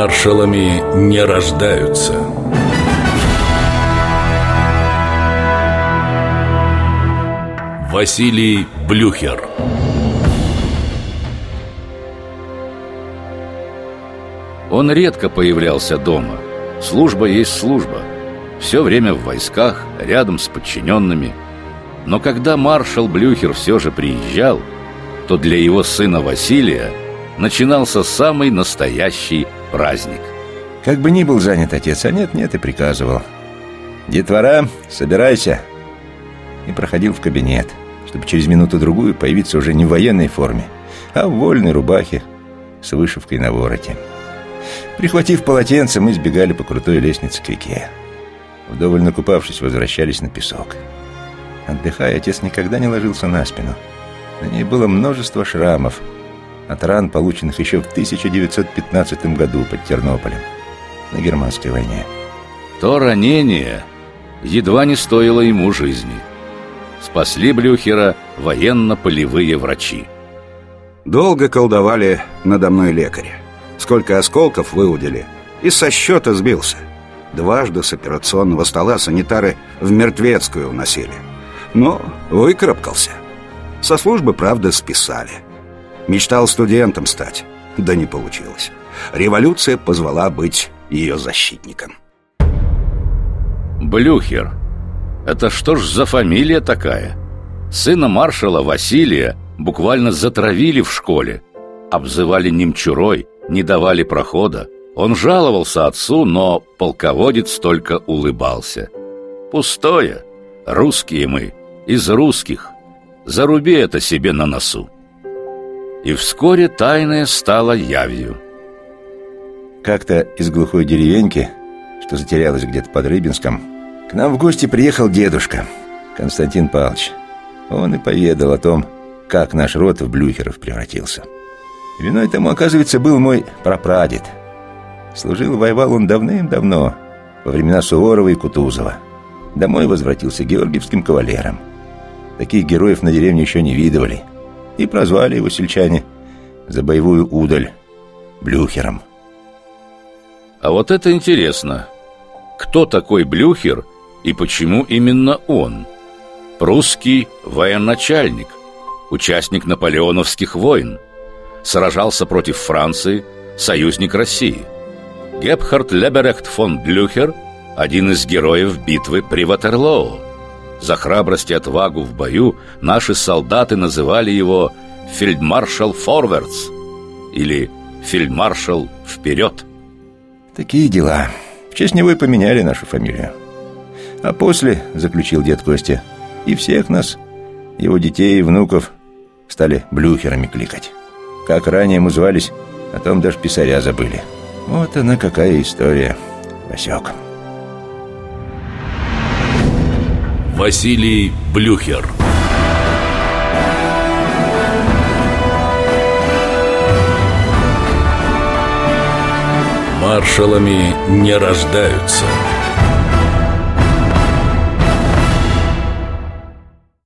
Маршалами не рождаются. Василий Блюхер Он редко появлялся дома. Служба есть служба. Все время в войсках, рядом с подчиненными. Но когда маршал Блюхер все же приезжал, то для его сына Василия начинался самый настоящий праздник. Как бы ни был занят отец, а нет-нет и приказывал. «Детвора, собирайся!» И проходил в кабинет, чтобы через минуту-другую появиться уже не в военной форме, а в вольной рубахе с вышивкой на вороте. Прихватив полотенце, мы сбегали по крутой лестнице к реке. Вдоволь накупавшись, возвращались на песок. Отдыхая, отец никогда не ложился на спину. На ней было множество шрамов от ран, полученных еще в 1915 году под Тернополем на германской войне. То ранение едва не стоило ему жизни. Спасли Блюхера военно-полевые врачи. Долго колдовали надо мной лекари. Сколько осколков выудили, и со счета сбился. Дважды с операционного стола санитары в мертвецкую уносили. Но выкарабкался. Со службы, правда, списали. Мечтал студентом стать, да не получилось. Революция позвала быть ее защитником. Блюхер. Это что ж за фамилия такая? Сына маршала Василия буквально затравили в школе. Обзывали немчурой, не давали прохода. Он жаловался отцу, но полководец только улыбался. Пустое. Русские мы, из русских. Заруби это себе на носу. И вскоре тайное стало явью. Как-то из глухой деревеньки, что затерялась где-то под Рыбинском, к нам в гости приехал дедушка, Константин Павлович. Он и поведал о том, как наш род в Блюхеров превратился. Виной тому, оказывается, был мой прапрадед. Служил, воевал он давным-давно, во времена Суворова и Кутузова. Домой возвратился георгиевским кавалером. Таких героев на деревне еще не видывали. И прозвали его сельчане за боевую удаль Блюхером. А вот это интересно. Кто такой Блюхер и почему именно он? Прусский военачальник, участник наполеоновских войн, сражался против Франции, союзник России. Гебхард Леберехт фон Блюхер – один из героев битвы при Ватерлоу. За храбрость и отвагу в бою наши солдаты называли его «фельдмаршал Форвардс» или «фельдмаршал вперед». Такие дела. В честь него и поменяли нашу фамилию. А после, заключил дед Костя, и всех нас, его детей и внуков, стали блюхерами кликать. Как ранее мы звались, о том даже писаря забыли. Вот она какая история, Васек. Василий Блюхер. Маршалами не рождаются –